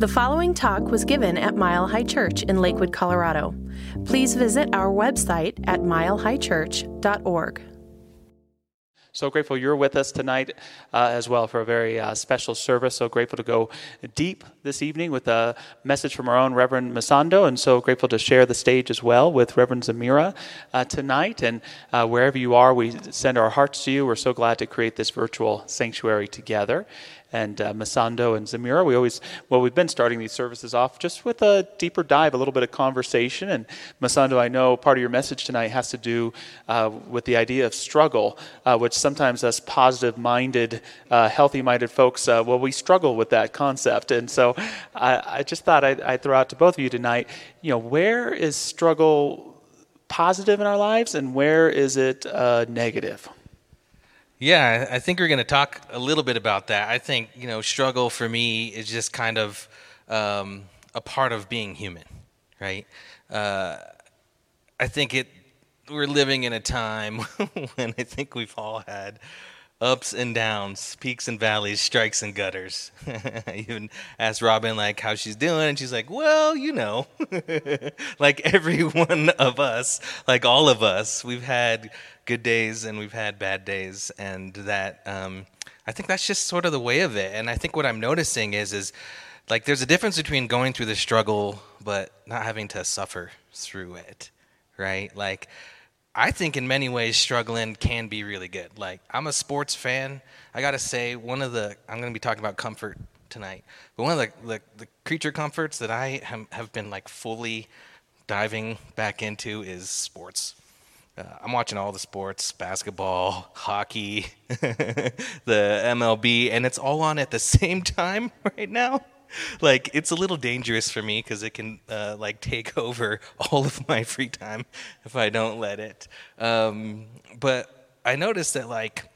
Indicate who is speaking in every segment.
Speaker 1: The following talk was given at Mile High Church in Lakewood, Colorado. Please visit our website at milehighchurch.org.
Speaker 2: So grateful you're with us tonight uh, as well for a very uh, special service. So grateful to go deep this evening with a message from our own Reverend Masando, and so grateful to share the stage as well with Reverend Zamira uh, tonight. And uh, wherever you are, we send our hearts to you. We're so glad to create this virtual sanctuary together and uh, Masando and Zamira. We always, well, we've been starting these services off just with a deeper dive, a little bit of conversation. And Masando, I know part of your message tonight has to do uh, with the idea of struggle, uh, which sometimes us positive minded, uh, healthy minded folks, uh, well, we struggle with that concept. And so I, I just thought I'd, I'd throw out to both of you tonight, you know, where is struggle positive in our lives and where is it uh, negative?
Speaker 3: Yeah, I think we're going to talk a little bit about that. I think, you know, struggle for me is just kind of um, a part of being human, right? Uh, I think it, we're living in a time when I think we've all had ups and downs, peaks and valleys, strikes and gutters. I even asked Robin like how she's doing, and she's like, "Well, you know, like every one of us, like all of us, we've had good days and we've had bad days, and that um, I think that's just sort of the way of it. And I think what I'm noticing is is like there's a difference between going through the struggle but not having to suffer through it, right? Like I think in many ways struggling can be really good. Like I'm a sports fan. I gotta say one of the I'm gonna be talking about comfort tonight, but one of the the, the creature comforts that I have, have been like fully diving back into is sports uh, I'm watching all the sports basketball, hockey, the MLB, and it's all on at the same time right now. Like, it's a little dangerous for me because it can, uh, like, take over all of my free time if I don't let it. Um, but I noticed that, like,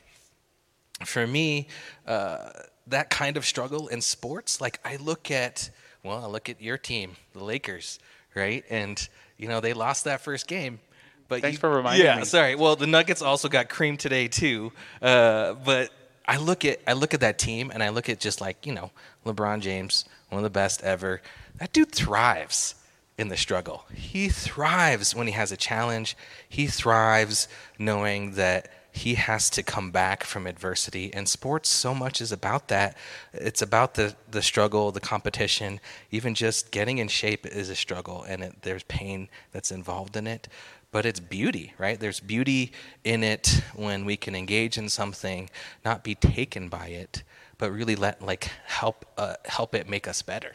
Speaker 3: for me, uh, that kind of struggle in sports, like, I look at, well, I look at your team, the Lakers, right? And, you know, they lost that first game
Speaker 2: but thanks you, for reminding
Speaker 3: yeah,
Speaker 2: me.
Speaker 3: Yeah, sorry. Well, the Nuggets also got creamed today too. Uh, but I look at I look at that team and I look at just like you know LeBron James, one of the best ever. That dude thrives in the struggle. He thrives when he has a challenge. He thrives knowing that he has to come back from adversity and sports so much is about that it's about the the struggle the competition even just getting in shape is a struggle and it, there's pain that's involved in it but it's beauty, right? There's beauty in it when we can engage in something, not be taken by it, but really let like help uh, help it make us better.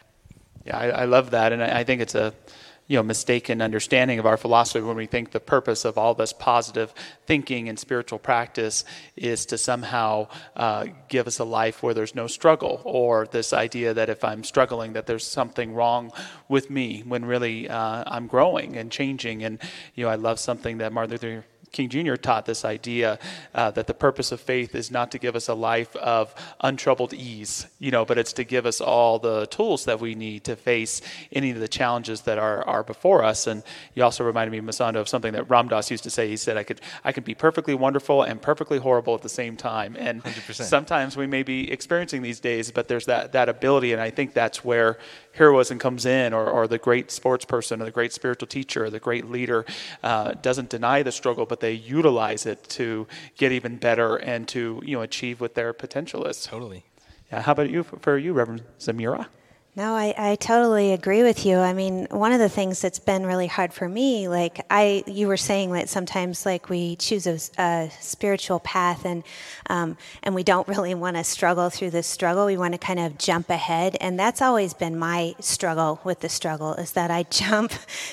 Speaker 2: Yeah, I, I love that, and I, I think it's a you know mistaken understanding of our philosophy when we think the purpose of all this positive thinking and spiritual practice is to somehow uh, give us a life where there's no struggle or this idea that if i'm struggling that there's something wrong with me when really uh, i'm growing and changing. And you know i love something that martin luther King Jr. taught this idea uh, that the purpose of faith is not to give us a life of untroubled ease, you know, but it's to give us all the tools that we need to face any of the challenges that are, are before us. And you also reminded me, Masando, of something that Ram Dass used to say. He said, I could, I can be perfectly wonderful and perfectly horrible at the same time. And 100%. sometimes we may be experiencing these days, but there's that, that ability. And I think that's where heroism comes in, or, or the great sports person, or the great spiritual teacher, or the great leader uh, doesn't deny the struggle, but they utilize it to get even better and to you know achieve what their potential is.
Speaker 3: Totally.
Speaker 2: Yeah. How about you for you, Reverend Zamira?
Speaker 4: No, I, I totally agree with you. I mean, one of the things that's been really hard for me, like I, you were saying that sometimes like we choose a, a spiritual path and, um, and we don't really want to struggle through the struggle. We want to kind of jump ahead. And that's always been my struggle with the struggle is that I jump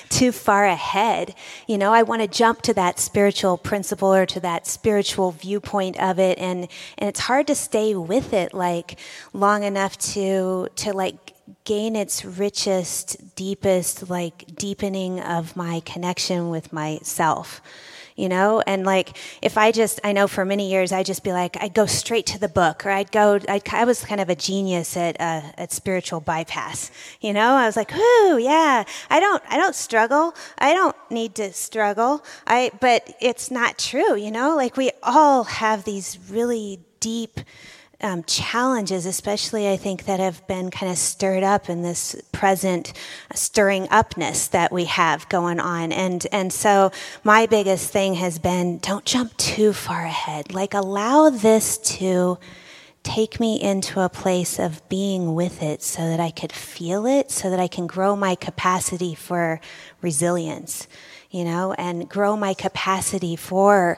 Speaker 4: too far ahead. You know, I want to jump to that spiritual principle or to that spiritual viewpoint of it. And, and it's hard to stay with it like long enough to, to like gain its richest, deepest, like deepening of my connection with myself. You know, and like if I just, I know for many years I just be like, I'd go straight to the book, or I'd go, I'd, i was kind of a genius at uh, at spiritual bypass. You know, I was like, whoo, yeah, I don't, I don't struggle, I don't need to struggle. I, but it's not true. You know, like we all have these really deep um, challenges, especially I think that have been kind of stirred up in this present stirring upness that we have going on. And, and so my biggest thing has been don't jump too far ahead. Like allow this to take me into a place of being with it so that I could feel it, so that I can grow my capacity for resilience, you know, and grow my capacity for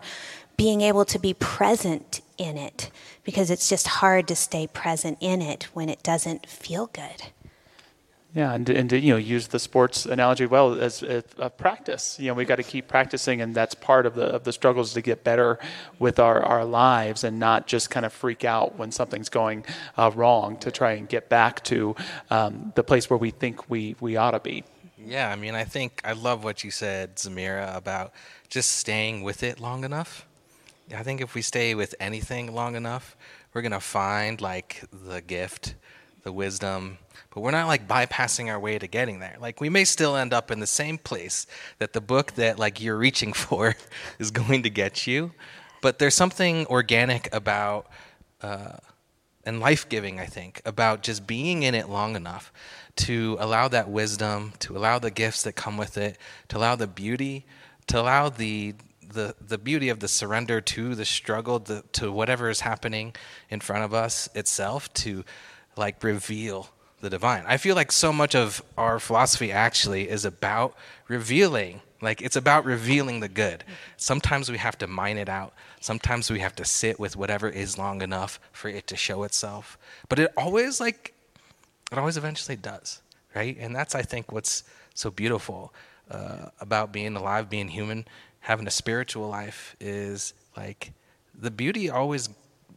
Speaker 4: being able to be present in it because it's just hard to stay present in it when it doesn't feel good.
Speaker 2: Yeah, and, and to, you know use the sports analogy well as, a practice. You know, we got to keep practicing, and that's part of the of the struggles to get better with our, our lives, and not just kind of freak out when something's going uh, wrong. To try and get back to um, the place where we think we we ought to be.
Speaker 3: Yeah, I mean, I think I love what you said, Zamira, about just staying with it long enough. I think if we stay with anything long enough, we're gonna find like the gift, the wisdom, but we're not like bypassing our way to getting there. Like we may still end up in the same place that the book that like you're reaching for is going to get you, but there's something organic about uh, and life giving, I think, about just being in it long enough to allow that wisdom, to allow the gifts that come with it, to allow the beauty, to allow the the the beauty of the surrender to the struggle the, to whatever is happening in front of us itself to like reveal the divine. I feel like so much of our philosophy actually is about revealing like it's about revealing the good. Sometimes we have to mine it out. Sometimes we have to sit with whatever is long enough for it to show itself. But it always like it always eventually does, right? And that's I think what's so beautiful uh, about being alive, being human, having a spiritual life is like the beauty always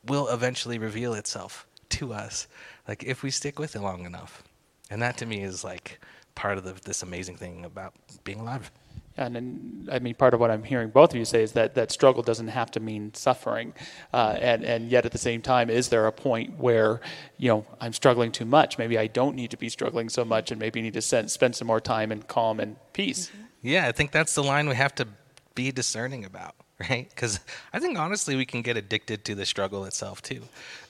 Speaker 3: will eventually reveal itself to us like if we stick with it long enough and that to me is like part of the, this amazing thing about being alive
Speaker 2: and then, I mean, part of what I'm hearing both of you say is that that struggle doesn't have to mean suffering, uh, and and yet at the same time, is there a point where, you know, I'm struggling too much? Maybe I don't need to be struggling so much, and maybe need to spend spend some more time in calm and peace. Mm-hmm.
Speaker 3: Yeah, I think that's the line we have to be discerning about right? Because i think honestly we can get addicted to the struggle itself too.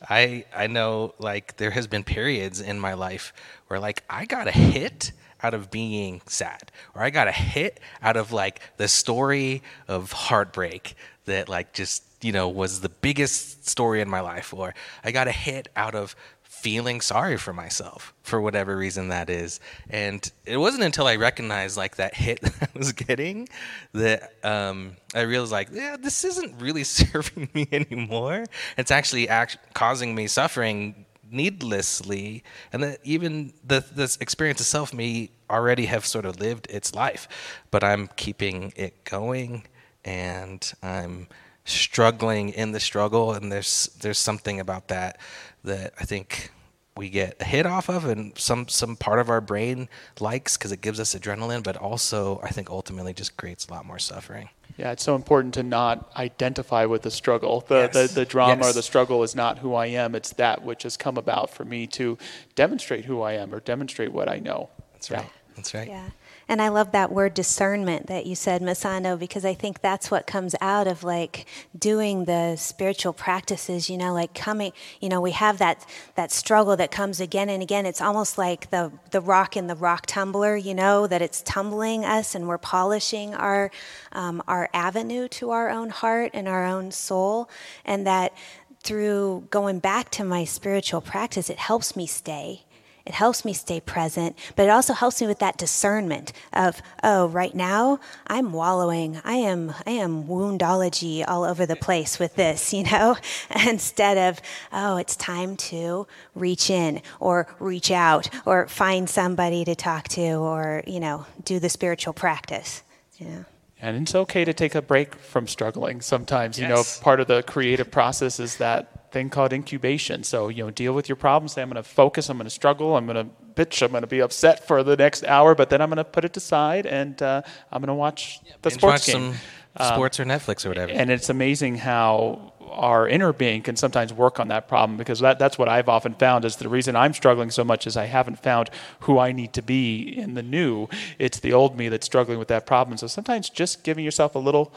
Speaker 3: I i know like there has been periods in my life where like i got a hit out of being sad or i got a hit out of like the story of heartbreak that like just you know was the biggest story in my life or i got a hit out of feeling sorry for myself for whatever reason that is. And it wasn't until I recognized like that hit that I was getting that um, I realized like, yeah, this isn't really serving me anymore. It's actually act- causing me suffering needlessly, and that even the this experience itself may already have sort of lived its life, but I'm keeping it going, and I'm struggling in the struggle and there's there's something about that that I think we get a hit off of and some some part of our brain likes because it gives us adrenaline but also I think ultimately just creates a lot more suffering.
Speaker 2: Yeah, it's so important to not identify with the struggle. The, yes. the, the, drama yes. or the struggle is not who I am. It's that which has come about for me to demonstrate who I am or demonstrate what I know.
Speaker 3: That's right. Yeah. That's right.
Speaker 4: Yeah. And I love that word discernment that you said, Masando, because I think that's what comes out of like doing the spiritual practices, you know, like coming, you know, we have that that struggle that comes again and again. It's almost like the the rock in the rock tumbler, you know, that it's tumbling us and we're polishing our um, our avenue to our own heart and our own soul. And that through going back to my spiritual practice, it helps me stay it helps me stay present, but it also helps me with that discernment of, oh, right now I'm wallowing. I am I am woundology all over the place with this, you know, instead of, oh, it's time to reach in or reach out or find somebody to talk to or, you know, do the spiritual practice. You know.
Speaker 2: And it's okay to take a break from struggling sometimes. Yes. You know, part of the creative process is that thing called incubation. So, you know, deal with your problems. Say, I'm going to focus. I'm going to struggle. I'm going to bitch. I'm going to be upset for the next hour, but then I'm going to put it aside and uh, I'm going to watch yeah, the sports
Speaker 3: watch game. Some sports um, or Netflix or whatever.
Speaker 2: And it's amazing how our inner being can sometimes work on that problem because that, that's what I've often found is the reason I'm struggling so much is I haven't found who I need to be in the new. It's the old me that's struggling with that problem. So sometimes just giving yourself a little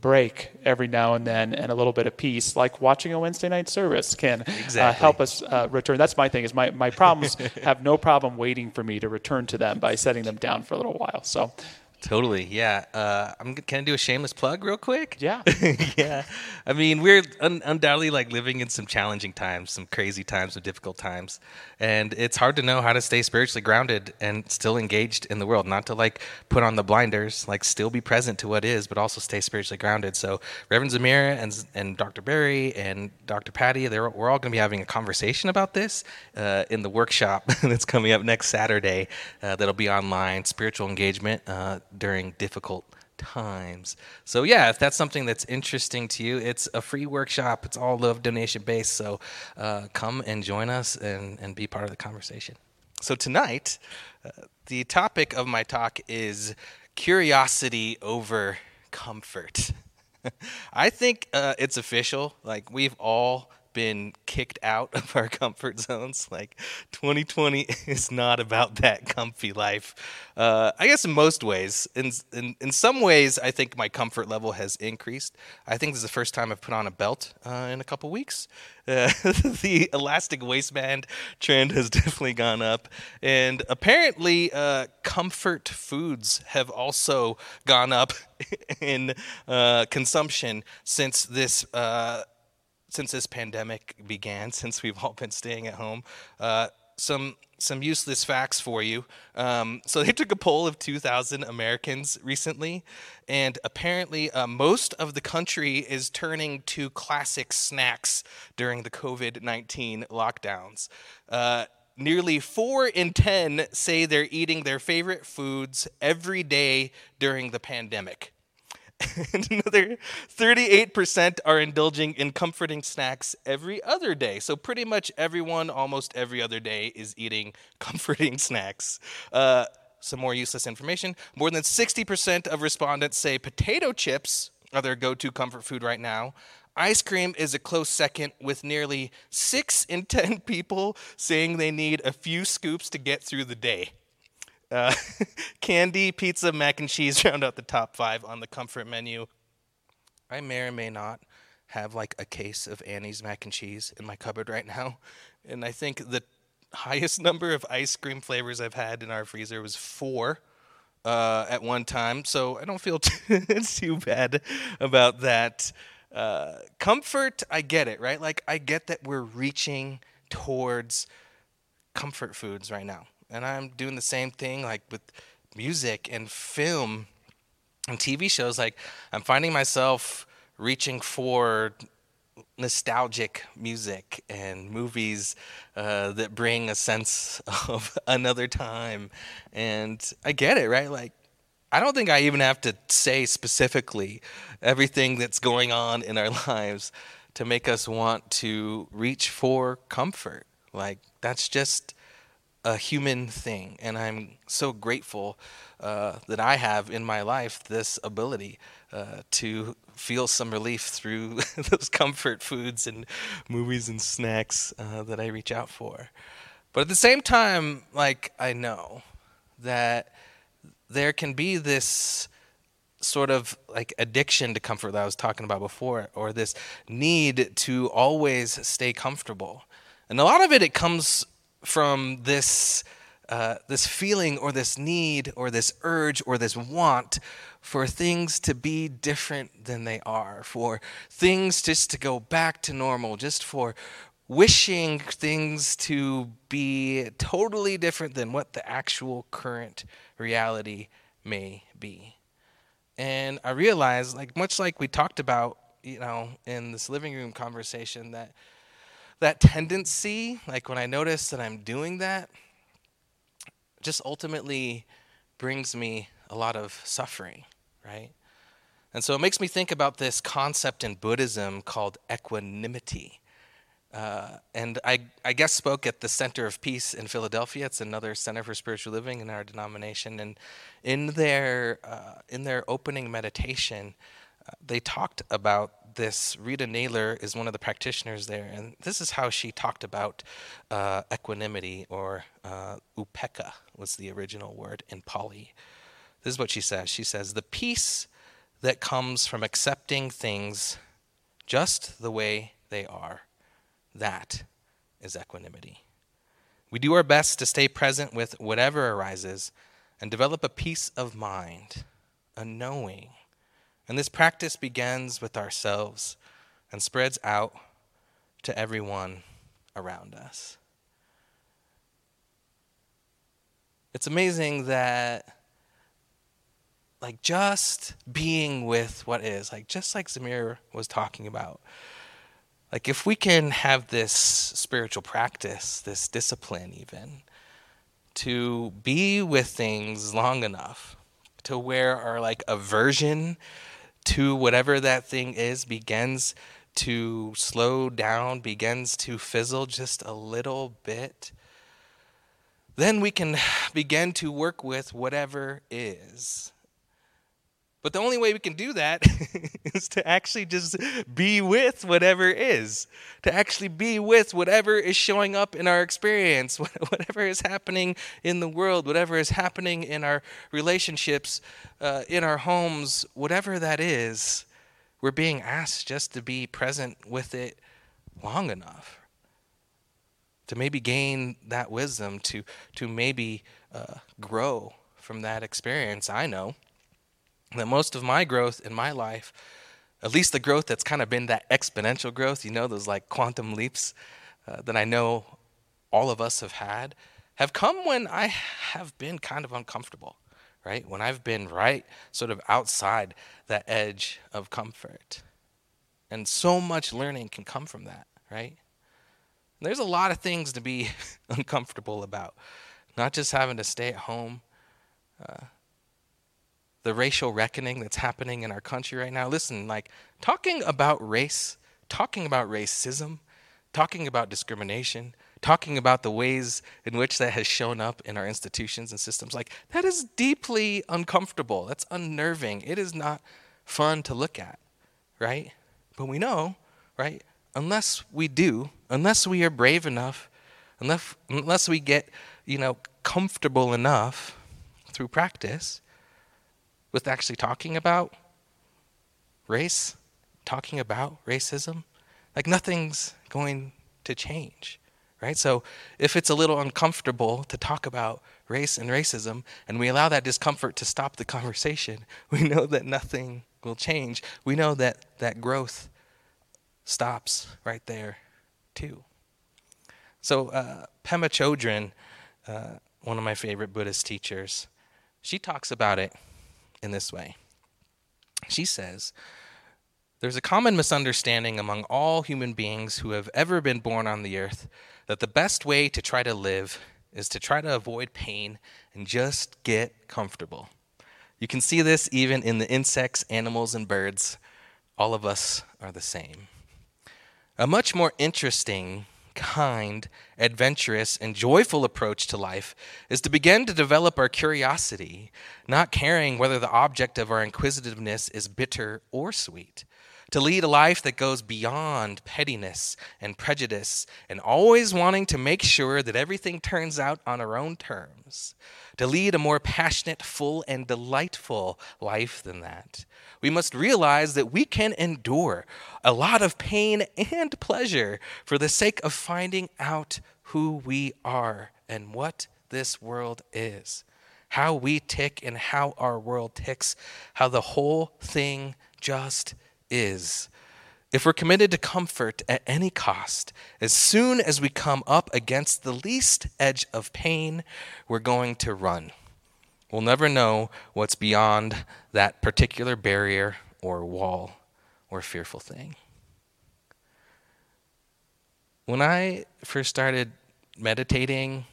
Speaker 2: break every now and then and a little bit of peace like watching a wednesday night service can
Speaker 3: exactly.
Speaker 2: uh, help us uh, return that's my thing is my, my problems have no problem waiting for me to return to them by setting them down for a little while so
Speaker 3: Totally, yeah. Uh, I'm can I do a shameless plug real quick?
Speaker 2: Yeah,
Speaker 3: yeah. I mean, we're un- undoubtedly like living in some challenging times, some crazy times, some difficult times, and it's hard to know how to stay spiritually grounded and still engaged in the world. Not to like put on the blinders, like still be present to what is, but also stay spiritually grounded. So Reverend Zamira and and Dr. Barry and Dr. Patty, we're all going to be having a conversation about this uh, in the workshop that's coming up next Saturday. Uh, that'll be online, spiritual engagement uh, during difficult times. So yeah, if that's something that's interesting to you, it's a free workshop. It's all love donation based. So uh, come and join us and, and be part of the conversation. So tonight, uh, the topic of my talk is curiosity over comfort. I think uh, it's official. Like we've all been kicked out of our comfort zones. Like 2020 is not about that comfy life. Uh, I guess in most ways, in, in in some ways, I think my comfort level has increased. I think this is the first time I've put on a belt uh, in a couple weeks. Uh, the elastic waistband trend has definitely gone up, and apparently, uh, comfort foods have also gone up in uh, consumption since this uh, since this pandemic began, since we've all been staying at home. Uh, some some useless facts for you. Um, so they took a poll of 2,000 Americans recently, and apparently uh, most of the country is turning to classic snacks during the COVID 19 lockdowns. Uh, nearly four in 10 say they're eating their favorite foods every day during the pandemic. and another 38% are indulging in comforting snacks every other day. So, pretty much everyone, almost every other day, is eating comforting snacks. Uh, some more useless information. More than 60% of respondents say potato chips are their go to comfort food right now. Ice cream is a close second, with nearly 6 in 10 people saying they need a few scoops to get through the day. Uh, candy, pizza, mac and cheese round out the top five on the comfort menu. I may or may not have like a case of Annie's mac and cheese in my cupboard right now. And I think the highest number of ice cream flavors I've had in our freezer was four uh, at one time. So I don't feel too, too bad about that. Uh, comfort, I get it, right? Like, I get that we're reaching towards comfort foods right now and I'm doing the same thing like with music and film and TV shows. Like I'm finding myself reaching for nostalgic music and movies uh, that bring a sense of another time. And I get it, right? Like I don't think I even have to say specifically everything that's going on in our lives to make us want to reach for comfort. Like that's just a human thing, and I'm so grateful uh, that I have in my life this ability uh, to feel some relief through those comfort foods and movies and snacks uh, that I reach out for. But at the same time, like I know that there can be this sort of like addiction to comfort that I was talking about before, or this need to always stay comfortable. And a lot of it, it comes from this uh, this feeling or this need or this urge or this want for things to be different than they are, for things just to go back to normal, just for wishing things to be totally different than what the actual current reality may be. And I realized, like much like we talked about, you know, in this living room conversation, that that tendency, like when I notice that I'm doing that, just ultimately brings me a lot of suffering, right? And so it makes me think about this concept in Buddhism called equanimity. Uh, and I, I guess spoke at the Center of Peace in Philadelphia. It's another center for spiritual living in our denomination. And in their uh, in their opening meditation, uh, they talked about this Rita Naylor is one of the practitioners there, and this is how she talked about uh, equanimity, or uh, upekkha was the original word in Pali. This is what she says. She says, The peace that comes from accepting things just the way they are. That is equanimity. We do our best to stay present with whatever arises and develop a peace of mind, a knowing. And this practice begins with ourselves and spreads out to everyone around us. It's amazing that, like, just being with what is, like, just like Zamir was talking about, like, if we can have this spiritual practice, this discipline, even, to be with things long enough to where our, like, aversion to whatever that thing is begins to slow down, begins to fizzle just a little bit, then we can begin to work with whatever is. But the only way we can do that is to actually just be with whatever is, to actually be with whatever is showing up in our experience, whatever is happening in the world, whatever is happening in our relationships, uh, in our homes, whatever that is. We're being asked just to be present with it long enough to maybe gain that wisdom, to to maybe uh, grow from that experience. I know that most of my growth in my life, at least the growth that's kind of been that exponential growth, you know, those like quantum leaps uh, that I know all of us have had, have come when I have been kind of uncomfortable, right? When I've been right sort of outside that edge of comfort. And so much learning can come from that, right? There's a lot of things to be uncomfortable about, not just having to stay at home. Uh, the racial reckoning that's happening in our country right now. Listen, like talking about race, talking about racism, talking about discrimination, talking about the ways in which that has shown up in our institutions and systems, like that is deeply uncomfortable. That's unnerving. It is not fun to look at, right? But we know, right? Unless we do, unless we are brave enough, unless unless we get, you know, comfortable enough through practice, with actually talking about race, talking about racism, like nothing's going to change, right? So if it's a little uncomfortable to talk about race and racism, and we allow that discomfort to stop the conversation, we know that nothing will change. We know that that growth stops right there, too. So uh, Pema Chodron, uh, one of my favorite Buddhist teachers, she talks about it in this way. She says, There's a common misunderstanding among all human beings who have ever been born on the earth that the best way to try to live is to try to avoid pain and just get comfortable. You can see this even in the insects, animals, and birds. All of us are the same. A much more interesting kind, adventurous, and joyful approach to life is to begin to develop our curiosity, not caring whether the object of our inquisitiveness is bitter or sweet. To lead a life that goes beyond pettiness and prejudice and always wanting to make sure that everything turns out on our own terms. To lead a more passionate, full, and delightful life than that we must realize that we can endure a lot of pain and pleasure for the sake of finding out who we are and what this world is, how we tick and how our world ticks, how the whole thing just is. If we're committed to comfort at any cost, as soon as we come up against the least edge of pain, we're going to run. We'll never know what's beyond that particular barrier or wall or fearful thing. When I first started meditating,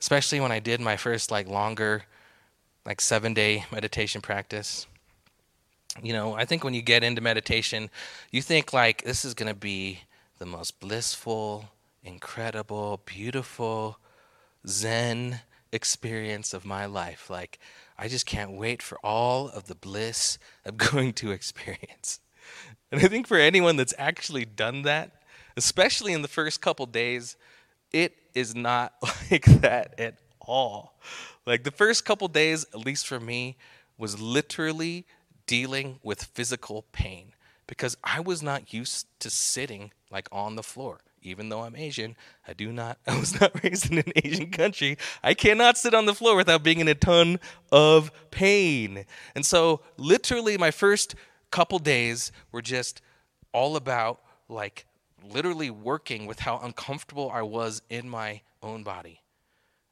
Speaker 3: especially when I did my first like longer like 7-day meditation practice, you know, I think when you get into meditation, you think like this is going to be the most blissful, incredible, beautiful, zen experience of my life. Like, I just can't wait for all of the bliss I'm going to experience. And I think for anyone that's actually done that, especially in the first couple days, it is not like that at all. Like the first couple days, at least for me, was literally dealing with physical pain because I was not used to sitting like on the floor. Even though I'm Asian, I do not I was not raised in an Asian country. I cannot sit on the floor without being in a ton of pain. And so literally my first couple days were just all about like literally working with how uncomfortable I was in my own body.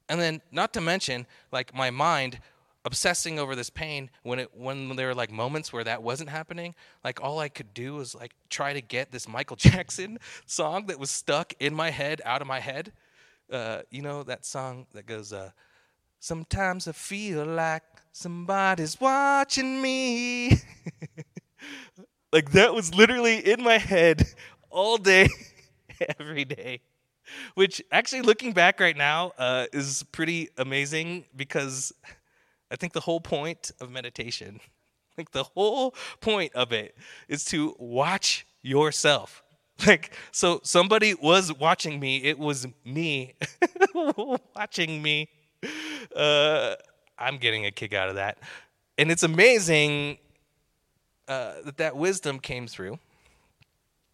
Speaker 3: And then not to mention like my mind obsessing over this pain when it when there were like moments where that wasn't happening like all i could do was like try to get this michael jackson song that was stuck in my head out of my head. Uh, you know that song that goes uh, sometimes i feel like somebody's watching me. Like that was literally in my head all day every day. Which actually looking back right now uh, is pretty amazing because I think the whole point of meditation, like the whole point of it is to watch yourself. Like, so somebody was watching me, it was me watching me. Uh, I'm getting a kick out of that. And it's amazing uh, that that wisdom came through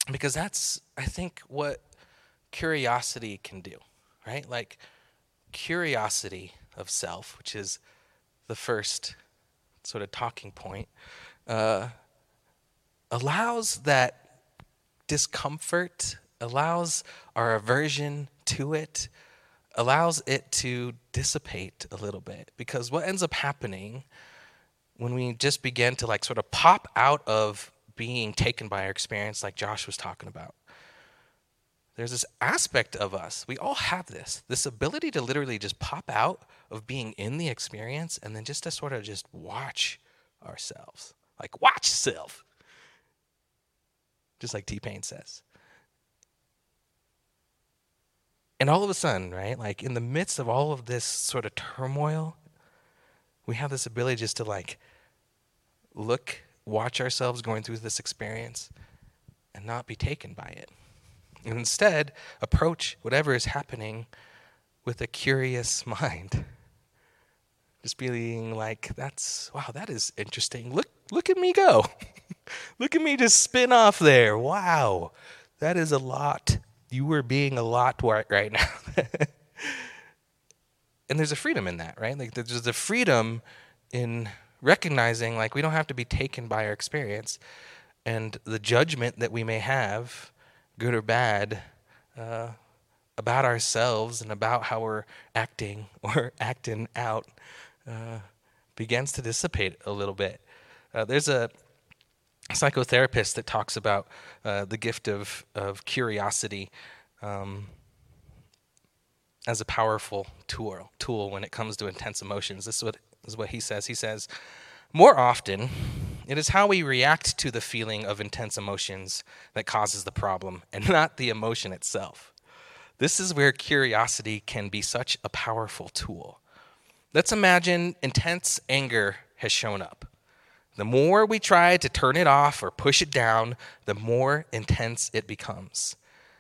Speaker 3: because that's, I think, what curiosity can do, right? Like, curiosity of self, which is the first sort of talking point, uh, allows that discomfort, allows our aversion to it, allows it to dissipate a little bit. Because what ends up happening when we just begin to like sort of pop out of being taken by our experience, like Josh was talking about, there's this aspect of us. We all have this this ability to literally just pop out of being in the experience and then just to sort of just watch ourselves. Like watch self. Just like T-Pain says. And all of a sudden, right? Like in the midst of all of this sort of turmoil, we have this ability just to like look, watch ourselves going through this experience and not be taken by it and instead approach whatever is happening with a curious mind. Just being like, that's wow, that is interesting. Look look at me go. look at me just spin off there. Wow. That is a lot. You were being a lot right now. and there's a freedom in that, right? Like there's a freedom in recognizing like we don't have to be taken by our experience and the judgment that we may have good or bad, uh, about ourselves and about how we're acting or acting out uh, begins to dissipate a little bit. Uh, there's a psychotherapist that talks about uh, the gift of, of curiosity um, as a powerful tool, tool when it comes to intense emotions. This is what, is what he says. He says, More often, it is how we react to the feeling of intense emotions that causes the problem, and not the emotion itself. This is where curiosity can be such a powerful tool. Let's imagine intense anger has shown up. The more we try to turn it off or push it down, the more intense it becomes.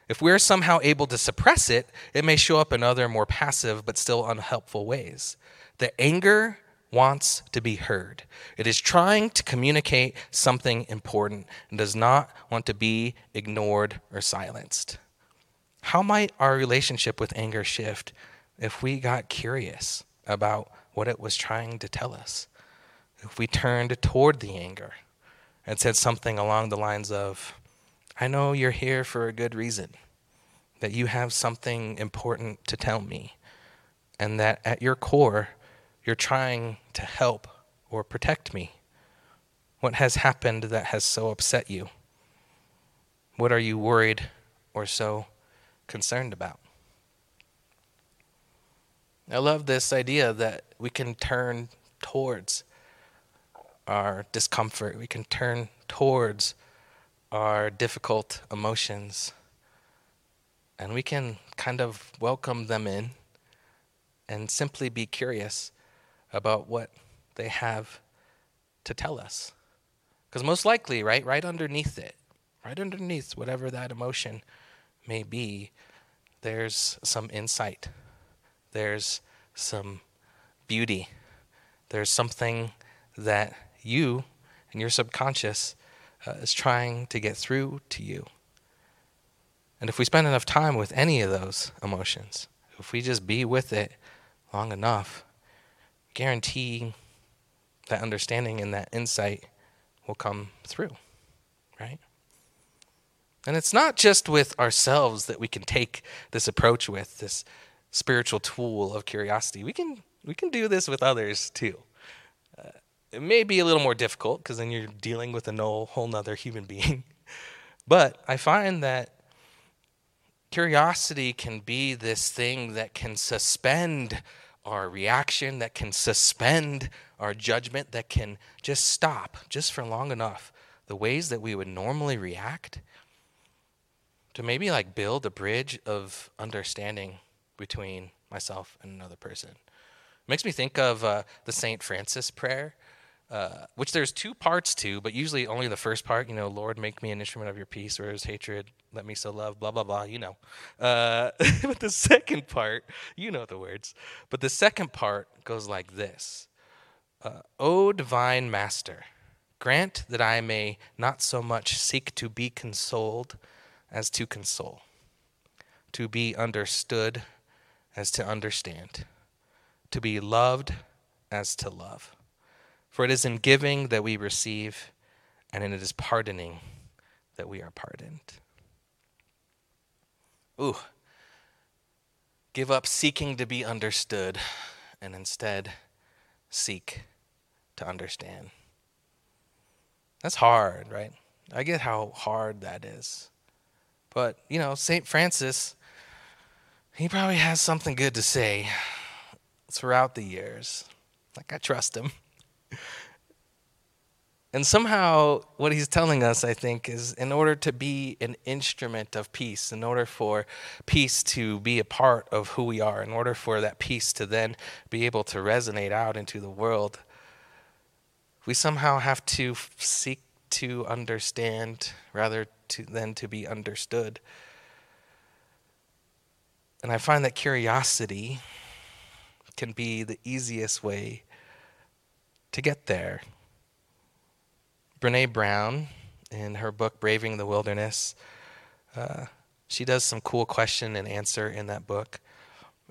Speaker 3: If we're somehow able to suppress it, it may show up in other more passive but still unhelpful ways. The anger wants to be heard. It is trying to communicate something important and does not want to be ignored or silenced. How might our relationship with anger shift if we got curious about what it was trying to tell us? If we turned toward the anger and said something along the lines of, I know you're here for a good reason, that you have something important to tell me, and that at your core, you're trying to help or protect me? What has happened that has so upset you? What are you worried or so concerned about? I love this idea that we can turn towards our discomfort, we can turn towards our difficult emotions, and we can kind of welcome them in and simply be curious about what they have to tell us. Because most likely, right, right underneath it, right underneath whatever that emotion may be, there's some insight, there's some beauty, there's something that you and your subconscious uh, is trying to get through to you. And if we spend enough time with any of those emotions, if we just be with it long enough, guarantee that understanding and that insight will come through, right? And it's not just with ourselves that we can take this approach with this spiritual tool of curiosity. We can we can do this with others too. Uh, it may be a little more difficult because then you're dealing with a whole nother human being. but I find that curiosity can be this thing that can suspend our reaction, that can suspend our judgment, that can just stop just for long enough the ways that we would normally react to maybe like build a bridge of understanding between myself and another person. It makes me think of uh, the St. Francis prayer, uh, which there's two parts to, but usually only the first part, you know, Lord, make me an instrument of your peace, whereas hatred, let me sow love, blah, blah, blah, you know. Uh, but the second part, you know the words, but the second part goes like this uh, O divine master, grant that I may not so much seek to be consoled as to console, to be understood as to understand, to be loved as to love. For it is in giving that we receive, and in it is pardoning that we are pardoned. Ooh. Give up seeking to be understood and instead seek to understand. That's hard, right? I get how hard that is. But, you know, St. Francis, he probably has something good to say throughout the years. Like, I trust him. And somehow, what he's telling us, I think, is in order to be an instrument of peace, in order for peace to be a part of who we are, in order for that peace to then be able to resonate out into the world, we somehow have to seek to understand rather to, than to be understood. And I find that curiosity can be the easiest way to get there. Brene Brown, in her book Braving the Wilderness, uh, she does some cool question and answer in that book.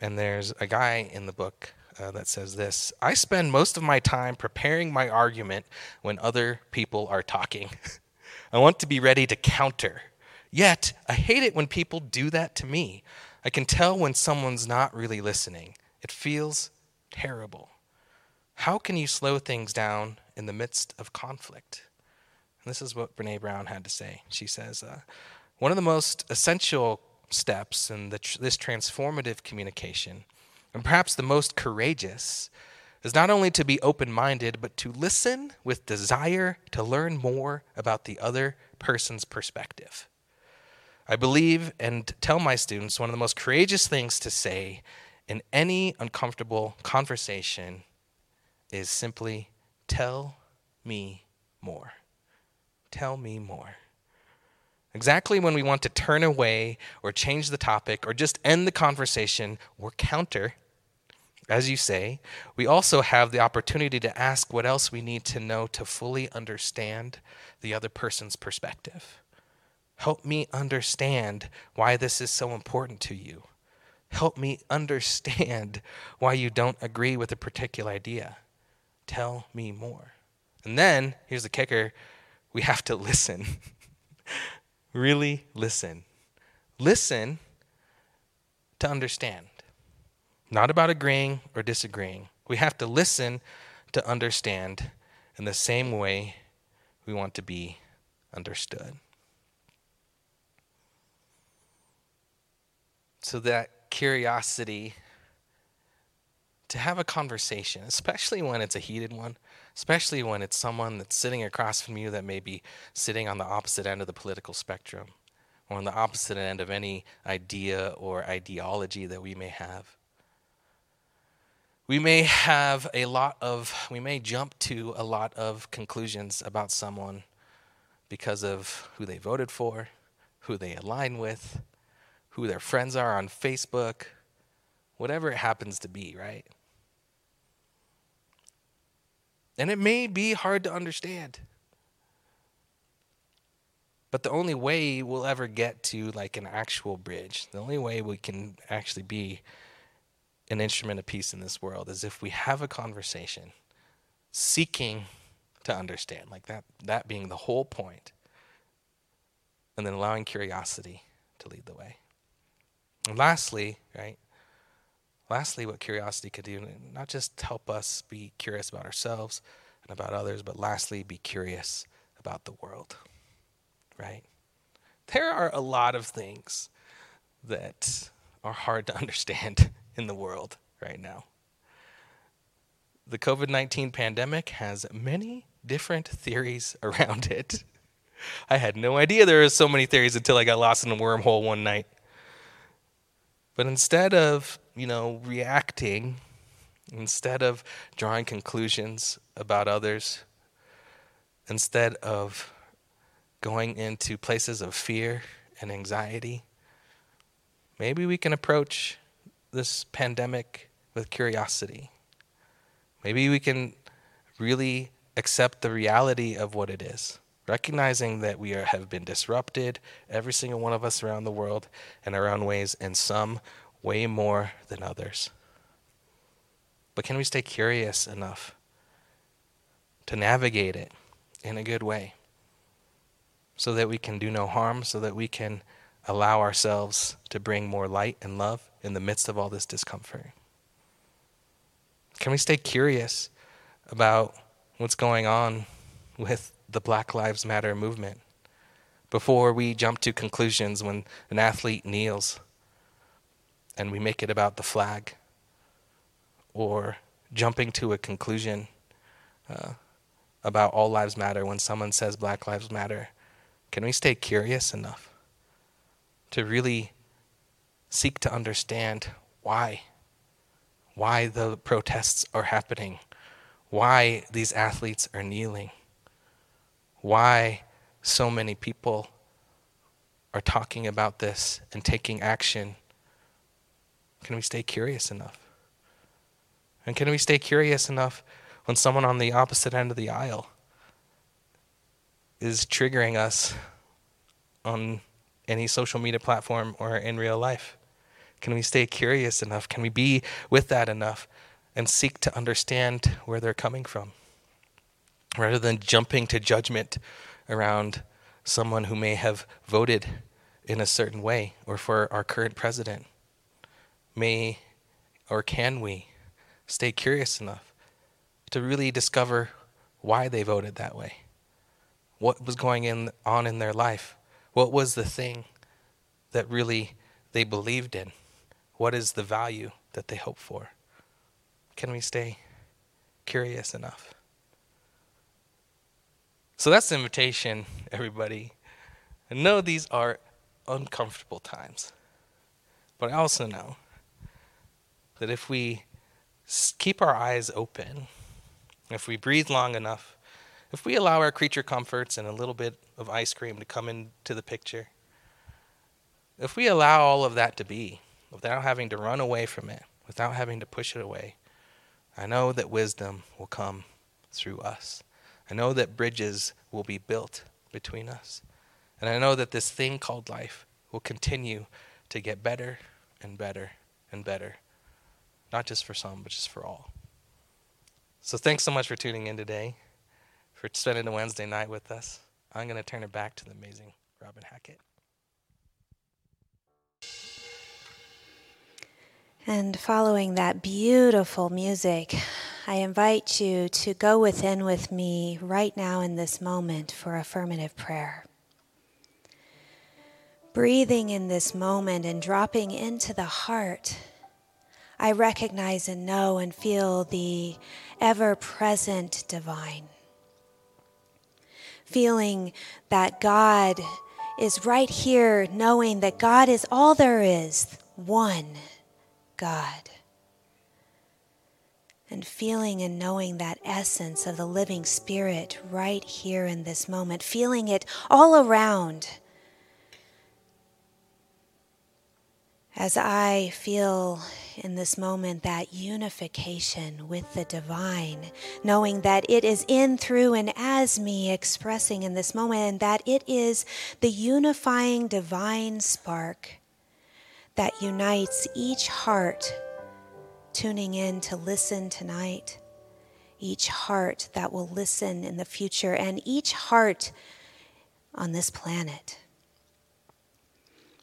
Speaker 3: And there's a guy in the book uh, that says this I spend most of my time preparing my argument when other people are talking. I want to be ready to counter. Yet, I hate it when people do that to me. I can tell when someone's not really listening. It feels terrible. How can you slow things down in the midst of conflict? And this is what Brene Brown had to say. She says, uh, One of the most essential steps in tr- this transformative communication, and perhaps the most courageous, is not only to be open minded, but to listen with desire to learn more about the other person's perspective. I believe and tell my students one of the most courageous things to say in any uncomfortable conversation is simply tell me more. Tell me more. Exactly when we want to turn away or change the topic or just end the conversation or counter as you say, we also have the opportunity to ask what else we need to know to fully understand the other person's perspective. Help me understand why this is so important to you. Help me understand why you don't agree with a particular idea. Tell me more. And then, here's the kicker we have to listen. really listen. Listen to understand not about agreeing or disagreeing. We have to listen to understand in the same way we want to be understood. So that curiosity to have a conversation, especially when it's a heated one, especially when it's someone that's sitting across from you that may be sitting on the opposite end of the political spectrum or on the opposite end of any idea or ideology that we may have. We may have a lot of, we may jump to a lot of conclusions about someone because of who they voted for, who they align with, who their friends are on Facebook, whatever it happens to be, right? And it may be hard to understand. But the only way we'll ever get to like an actual bridge, the only way we can actually be an instrument of peace in this world is if we have a conversation seeking to understand, like that that being the whole point. And then allowing curiosity to lead the way. And lastly, right? Lastly, what curiosity could do, not just help us be curious about ourselves and about others, but lastly, be curious about the world, right? There are a lot of things that are hard to understand in the world right now. The COVID 19 pandemic has many different theories around it. I had no idea there were so many theories until I got lost in a wormhole one night. But instead of, you know, reacting, instead of drawing conclusions about others, instead of going into places of fear and anxiety, maybe we can approach this pandemic with curiosity. Maybe we can really accept the reality of what it is, recognizing that we are, have been disrupted, every single one of us around the world, in our own ways, and some way more than others. But can we stay curious enough to navigate it in a good way so that we can do no harm, so that we can allow ourselves to bring more light and love in the midst of all this discomfort? Can we stay curious about what's going on with the Black Lives Matter movement before we jump to conclusions when an athlete kneels and we make it about the flag or jumping to a conclusion uh, about all lives matter when someone says Black Lives Matter? Can we stay curious enough to really seek to understand why? Why the protests are happening? Why these athletes are kneeling? Why so many people are talking about this and taking action? Can we stay curious enough? And can we stay curious enough when someone on the opposite end of the aisle is triggering us on any social media platform or in real life? Can we stay curious enough? Can we be with that enough and seek to understand where they're coming from? Rather than jumping to judgment around someone who may have voted in a certain way or for our current president, may or can we stay curious enough to really discover why they voted that way? What was going in, on in their life? What was the thing that really they believed in? What is the value that they hope for? Can we stay curious enough? So that's the invitation, everybody. I know these are uncomfortable times, but I also know that if we keep our eyes open, if we breathe long enough, if we allow our creature comforts and a little bit of ice cream to come into the picture, if we allow all of that to be without having to run away from it, without having to push it away, I know that wisdom will come through us. I know that bridges will be built between us. And I know that this thing called life will continue to get better and better and better, not just for some, but just for all. So thanks so much for tuning in today, for spending a Wednesday night with us. I'm going to turn it back to the amazing Robin Hackett.
Speaker 4: And following that beautiful music, I invite you to go within with me right now in this moment for affirmative prayer. Breathing in this moment and dropping into the heart, I recognize and know and feel the ever present divine. Feeling that God is right here, knowing that God is all there is, one God. And feeling and knowing that essence of the living spirit right here in this moment, feeling it all around As I feel in this moment that unification with the divine, knowing that it is in, through, and as me expressing in this moment, and that it is the unifying divine spark that unites each heart tuning in to listen tonight, each heart that will listen in the future, and each heart on this planet.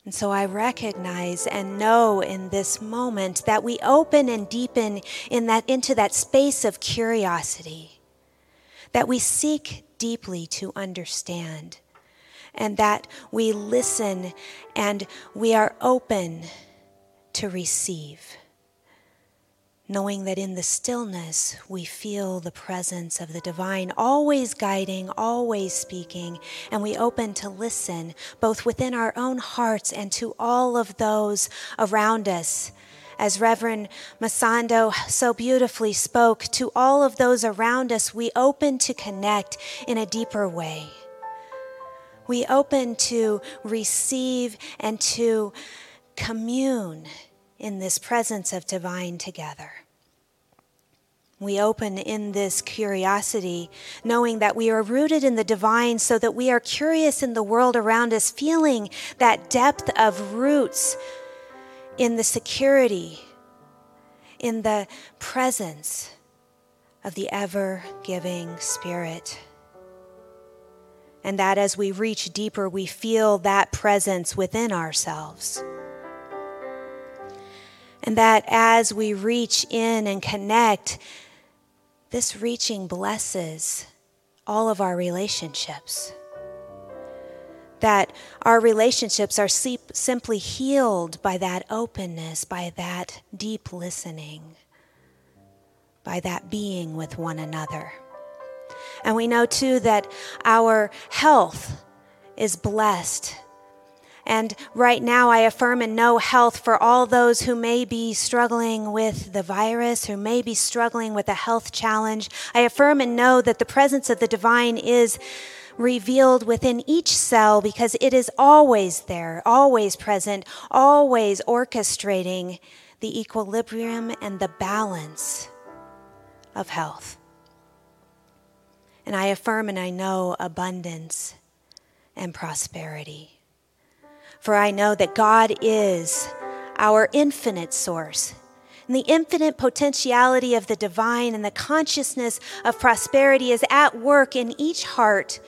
Speaker 4: And so I recognize and know in this moment that we open and deepen in that into that space of curiosity, that we seek deeply to understand, and that we listen and we are open to receive knowing that in the stillness we feel the presence of the divine, always guiding, always speaking, and we open to listen, both within our own hearts and to all of those around us. As Reverend Masando so beautifully spoke, to all of those around us, we open to connect in a deeper way. We open to receive and to commune in this presence of divine together. We open in this curiosity, knowing that we are rooted in the divine, so that we are curious in the world around us, feeling that depth of roots in the security, in the presence of the ever giving Spirit. And that as we reach deeper, we feel that presence within ourselves. And that as we reach in and connect, this reaching blesses all of our relationships. That our relationships are simply healed by that openness, by that deep listening, by that being with one another. And we know too that our health is blessed and right now, I affirm and know health for all those who may be struggling with the virus, who may be struggling with a health challenge. I affirm and know that the presence of the divine is revealed within each cell because it is always there, always present, always orchestrating the equilibrium and the balance of health. And I affirm and I know abundance and prosperity. For I know that God is our infinite source. And the infinite potentiality of the divine and the consciousness of prosperity is at work in each heart,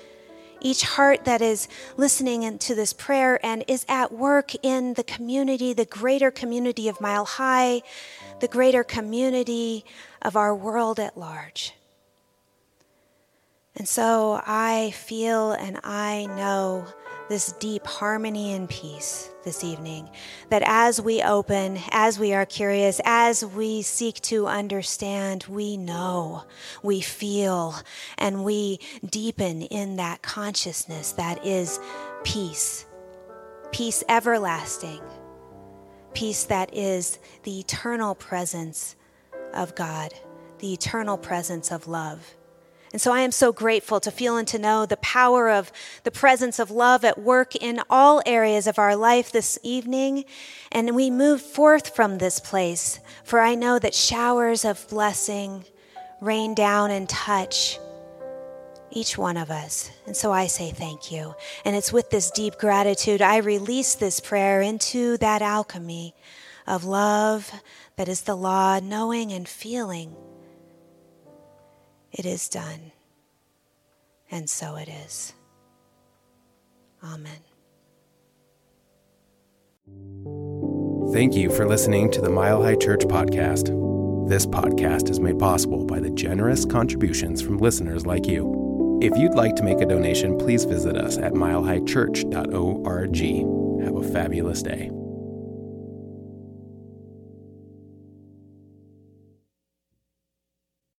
Speaker 4: each heart that is listening to this prayer and is at work in the community, the greater community of Mile High, the greater community of our world at large. And so I feel and I know this deep harmony and peace this evening. That as we open, as we are curious, as we seek to understand, we know, we feel, and we deepen in that consciousness that is peace, peace everlasting, peace that is the eternal presence of God, the eternal presence of love. And so I am so grateful to feel and to know the power of the presence of love at work in all areas of our life this evening. And we move forth from this place, for I know that showers of blessing rain down and touch each one of us. And so I say thank you. And it's with this deep gratitude I release this prayer into that alchemy of love that is the law, knowing and feeling it is done. And so it is. Amen.
Speaker 5: Thank you for listening to the Mile High Church podcast. This podcast is made possible by the generous contributions from listeners like you. If you'd like to make a donation, please visit us at milehighchurch.org. Have a fabulous day.